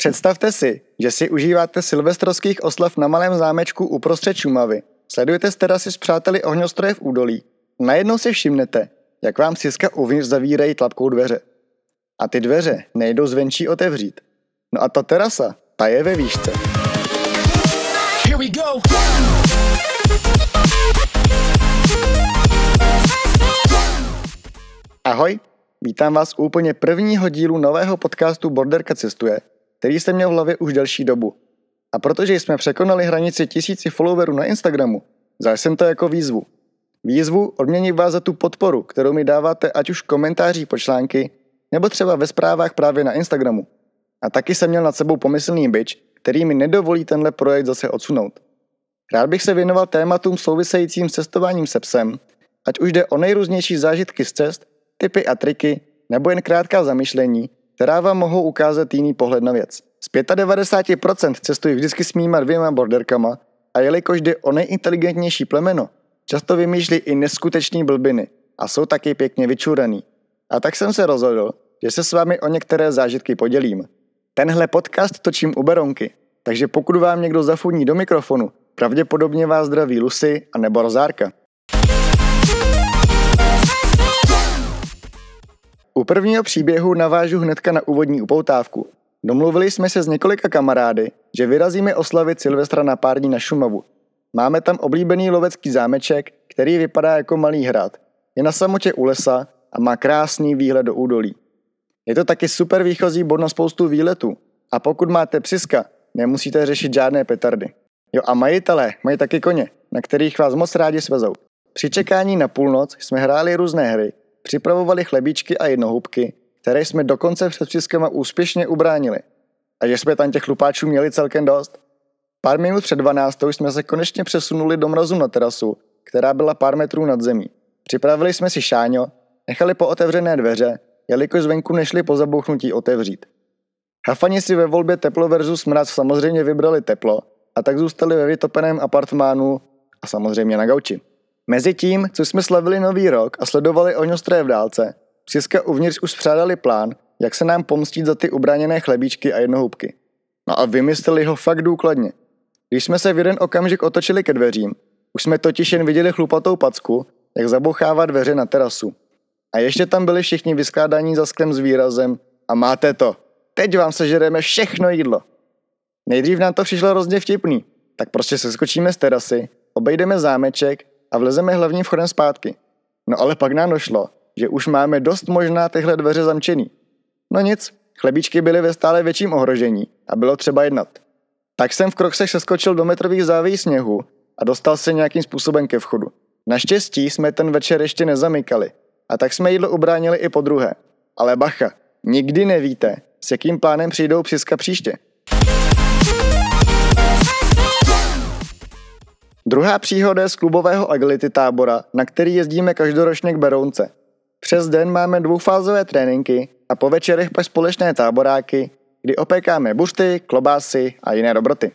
Představte si, že si užíváte silvestrovských oslav na malém zámečku uprostřed Šumavy. Sledujete z terasy s přáteli ohňostroje v údolí. Najednou si všimnete, jak vám Siska uvnitř zavírají tlapkou dveře. A ty dveře nejdou zvenčí otevřít. No a ta terasa, ta je ve výšce. Here we go. Ahoj, vítám vás u úplně prvního dílu nového podcastu Borderka cestuje, který jsem měl v hlavě už delší dobu. A protože jsme překonali hranici tisíci followerů na Instagramu, vzal jsem to jako výzvu. Výzvu odměnit vás za tu podporu, kterou mi dáváte ať už v komentářích po články, nebo třeba ve zprávách právě na Instagramu. A taky jsem měl nad sebou pomyslný byč, který mi nedovolí tenhle projekt zase odsunout. Rád bych se věnoval tématům souvisejícím s cestováním se psem, ať už jde o nejrůznější zážitky z cest, typy a triky, nebo jen krátká zamyšlení, která vám mohou ukázat jiný pohled na věc. Z 95% cestuji vždycky s mýma dvěma borderkama a jelikož jde o nejinteligentnější plemeno, často vymýšlí i neskutečný blbiny a jsou taky pěkně vyčuraný. A tak jsem se rozhodl, že se s vámi o některé zážitky podělím. Tenhle podcast točím u Beronky, takže pokud vám někdo zafuní do mikrofonu, pravděpodobně vás zdraví Lucy a nebo Rozárka. U prvního příběhu navážu hnedka na úvodní upoutávku. Domluvili jsme se s několika kamarády, že vyrazíme oslavit Silvestra na pár dní na Šumavu. Máme tam oblíbený lovecký zámeček, který vypadá jako malý hrad. Je na samotě u lesa a má krásný výhled do údolí. Je to taky super výchozí bod na spoustu výletů. A pokud máte psiska, nemusíte řešit žádné petardy. Jo a majitelé mají taky koně, na kterých vás moc rádi svezou. Při čekání na půlnoc jsme hráli různé hry, připravovali chlebíčky a jednohubky, které jsme dokonce před psiskama úspěšně ubránili. A že jsme tam těch chlupáčů měli celkem dost. Pár minut před 12 jsme se konečně přesunuli do mrazu na terasu, která byla pár metrů nad zemí. Připravili jsme si šáňo, nechali po otevřené dveře, jelikož zvenku nešli po zabouchnutí otevřít. Hafani si ve volbě teplo versus mraz samozřejmě vybrali teplo a tak zůstali ve vytopeném apartmánu a samozřejmě na gauči. Mezitím, co jsme slavili nový rok a sledovali ohňostroje v dálce, Psiska uvnitř už spřádali plán, jak se nám pomstit za ty ubráněné chlebíčky a jednohubky. No a vymysleli ho fakt důkladně. Když jsme se v jeden okamžik otočili ke dveřím, už jsme totiž jen viděli chlupatou packu, jak zabouchává dveře na terasu. A ještě tam byli všichni vyskládaní za sklem s výrazem a máte to, teď vám sežereme všechno jídlo. Nejdřív nám to přišlo hrozně vtipný, tak prostě se skočíme z terasy, obejdeme zámeček a vlezeme hlavním vchodem zpátky. No ale pak nám došlo, že už máme dost možná tyhle dveře zamčený. No nic, chlebíčky byly ve stále větším ohrožení a bylo třeba jednat. Tak jsem v kroksech seskočil do metrových závějí sněhu a dostal se nějakým způsobem ke vchodu. Naštěstí jsme ten večer ještě nezamykali a tak jsme jídlo ubránili i po druhé. Ale bacha, nikdy nevíte, s jakým plánem přijdou přiska příště. Druhá příhoda je z klubového agility tábora, na který jezdíme každoročně k Berounce. Přes den máme dvoufázové tréninky a po večerech pak společné táboráky, kdy opékáme bušty, klobásy a jiné dobroty.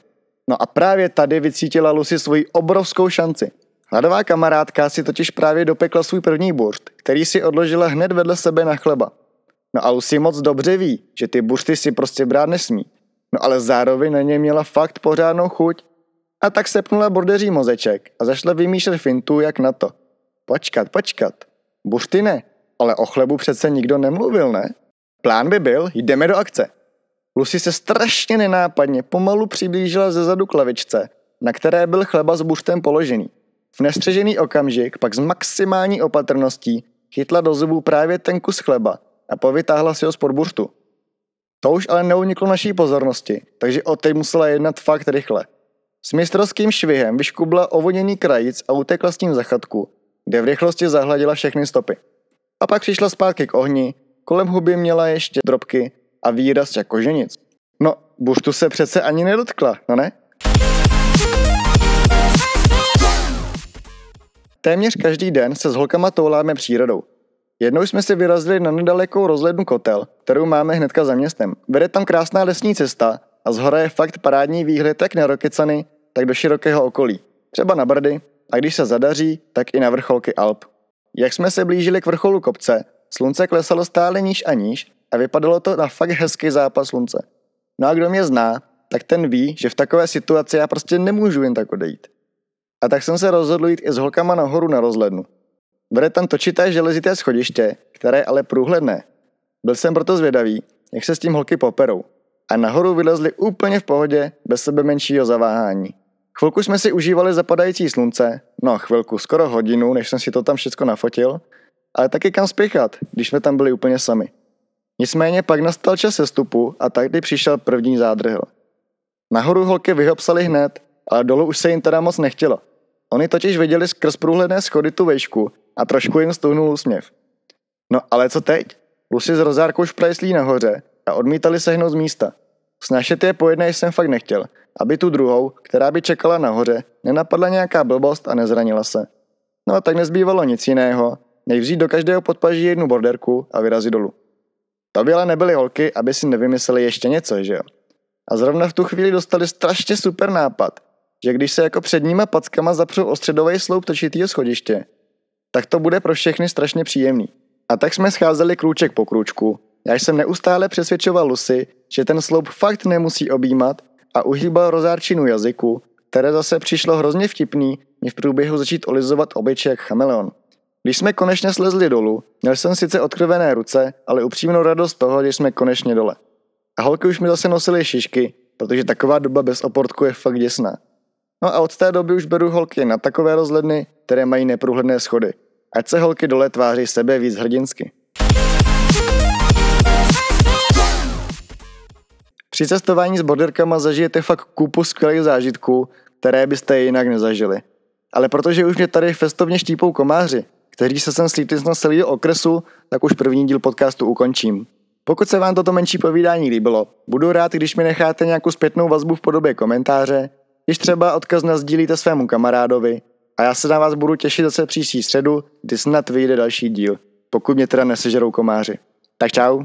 No a právě tady vycítila Lucy svoji obrovskou šanci. Hladová kamarádka si totiž právě dopekla svůj první burst, který si odložila hned vedle sebe na chleba. No a Lucy moc dobře ví, že ty bušty si prostě brát nesmí. No ale zároveň na ně měla fakt pořádnou chuť a tak sepnula bordeří mozeček a zašla vymýšlet fintu, jak na to. Počkat, počkat. Bušty ne, ale o chlebu přece nikdo nemluvil, ne? Plán by byl, jdeme do akce. Lucy se strašně nenápadně pomalu přiblížila ze zadu k lavičce, na které byl chleba s buštem položený. V nestřežený okamžik pak s maximální opatrností chytla do zubů právě ten kus chleba a povytáhla si ho z podbuštu. To už ale neuniklo naší pozornosti, takže o té musela jednat fakt rychle. S mistrovským švihem vyškubla ovoněný krajíc a utekla s tím za chatku, kde v rychlosti zahladila všechny stopy. A pak přišla zpátky k ohni, kolem huby měla ještě drobky a výraz jako ženic. No, buštu se přece ani nedotkla, no ne? Téměř každý den se s holkama touláme přírodou. Jednou jsme si vyrazili na nedalekou rozhlednu kotel, kterou máme hnedka za městem. Vede tam krásná lesní cesta a z hora je fakt parádní výhled jak na Rokycany, tak do širokého okolí. Třeba na Brdy a když se zadaří, tak i na vrcholky Alp. Jak jsme se blížili k vrcholu kopce, slunce klesalo stále níž a níž a vypadalo to na fakt hezký zápas slunce. No a kdo mě zná, tak ten ví, že v takové situaci já prostě nemůžu jen tak odejít. A tak jsem se rozhodl jít i s holkama nahoru na rozhlednu. Vede tam točité železité schodiště, které ale průhledné. Byl jsem proto zvědavý, jak se s tím holky poperou. A nahoru vylezli úplně v pohodě, bez sebe menšího zaváhání. Chvilku jsme si užívali zapadající slunce, no chvilku, skoro hodinu, než jsem si to tam všechno nafotil, ale taky kam spěchat, když jsme tam byli úplně sami. Nicméně pak nastal čas sestupu a tady přišel první zádrhel. Nahoru holky vyhopsali hned, ale dolů už se jim teda moc nechtělo. Oni totiž viděli skrz průhledné schody tu vejšku a trošku jim stuhnul úsměv. No ale co teď? Lucy s rozárkou šprajslí nahoře a odmítali sehnout z místa. Snašet je po jedné jsem fakt nechtěl, aby tu druhou, která by čekala nahoře, nenapadla nějaká blbost a nezranila se. No a tak nezbývalo nic jiného, než vzít do každého podpaží jednu borderku a vyrazit dolů. To by ale nebyly holky, aby si nevymysleli ještě něco, že jo? A zrovna v tu chvíli dostali strašně super nápad, že když se jako předníma packama zapřou o středový sloup točitýho schodiště, tak to bude pro všechny strašně příjemný. A tak jsme scházeli krůček po krůčku. Já jsem neustále přesvědčoval Lucy, že ten sloup fakt nemusí objímat a uhýbal rozárčinu jazyku, které zase přišlo hrozně vtipný mě v průběhu začít olizovat obličej jak chameleon. Když jsme konečně slezli dolů, měl jsem sice odkrvené ruce, ale upřímnou radost toho, že jsme konečně dole. A holky už mi zase nosily šišky, protože taková doba bez oportku je fakt děsná. No a od té doby už beru holky na takové rozhledny, které mají neprůhledné schody. Ať se holky dole tváří sebe víc hrdinsky. Při cestování s borderkama zažijete fakt kupu skvělých zážitků, které byste jinak nezažili. Ale protože už mě tady festovně štípou komáři, kteří se sem slípli z celého okresu, tak už první díl podcastu ukončím. Pokud se vám toto menší povídání líbilo, budu rád, když mi necháte nějakou zpětnou vazbu v podobě komentáře, když třeba odkaz nazdílíte svému kamarádovi a já se na vás budu těšit zase příští středu, kdy snad vyjde další díl, pokud mě teda nesežerou komáři. Tak čau.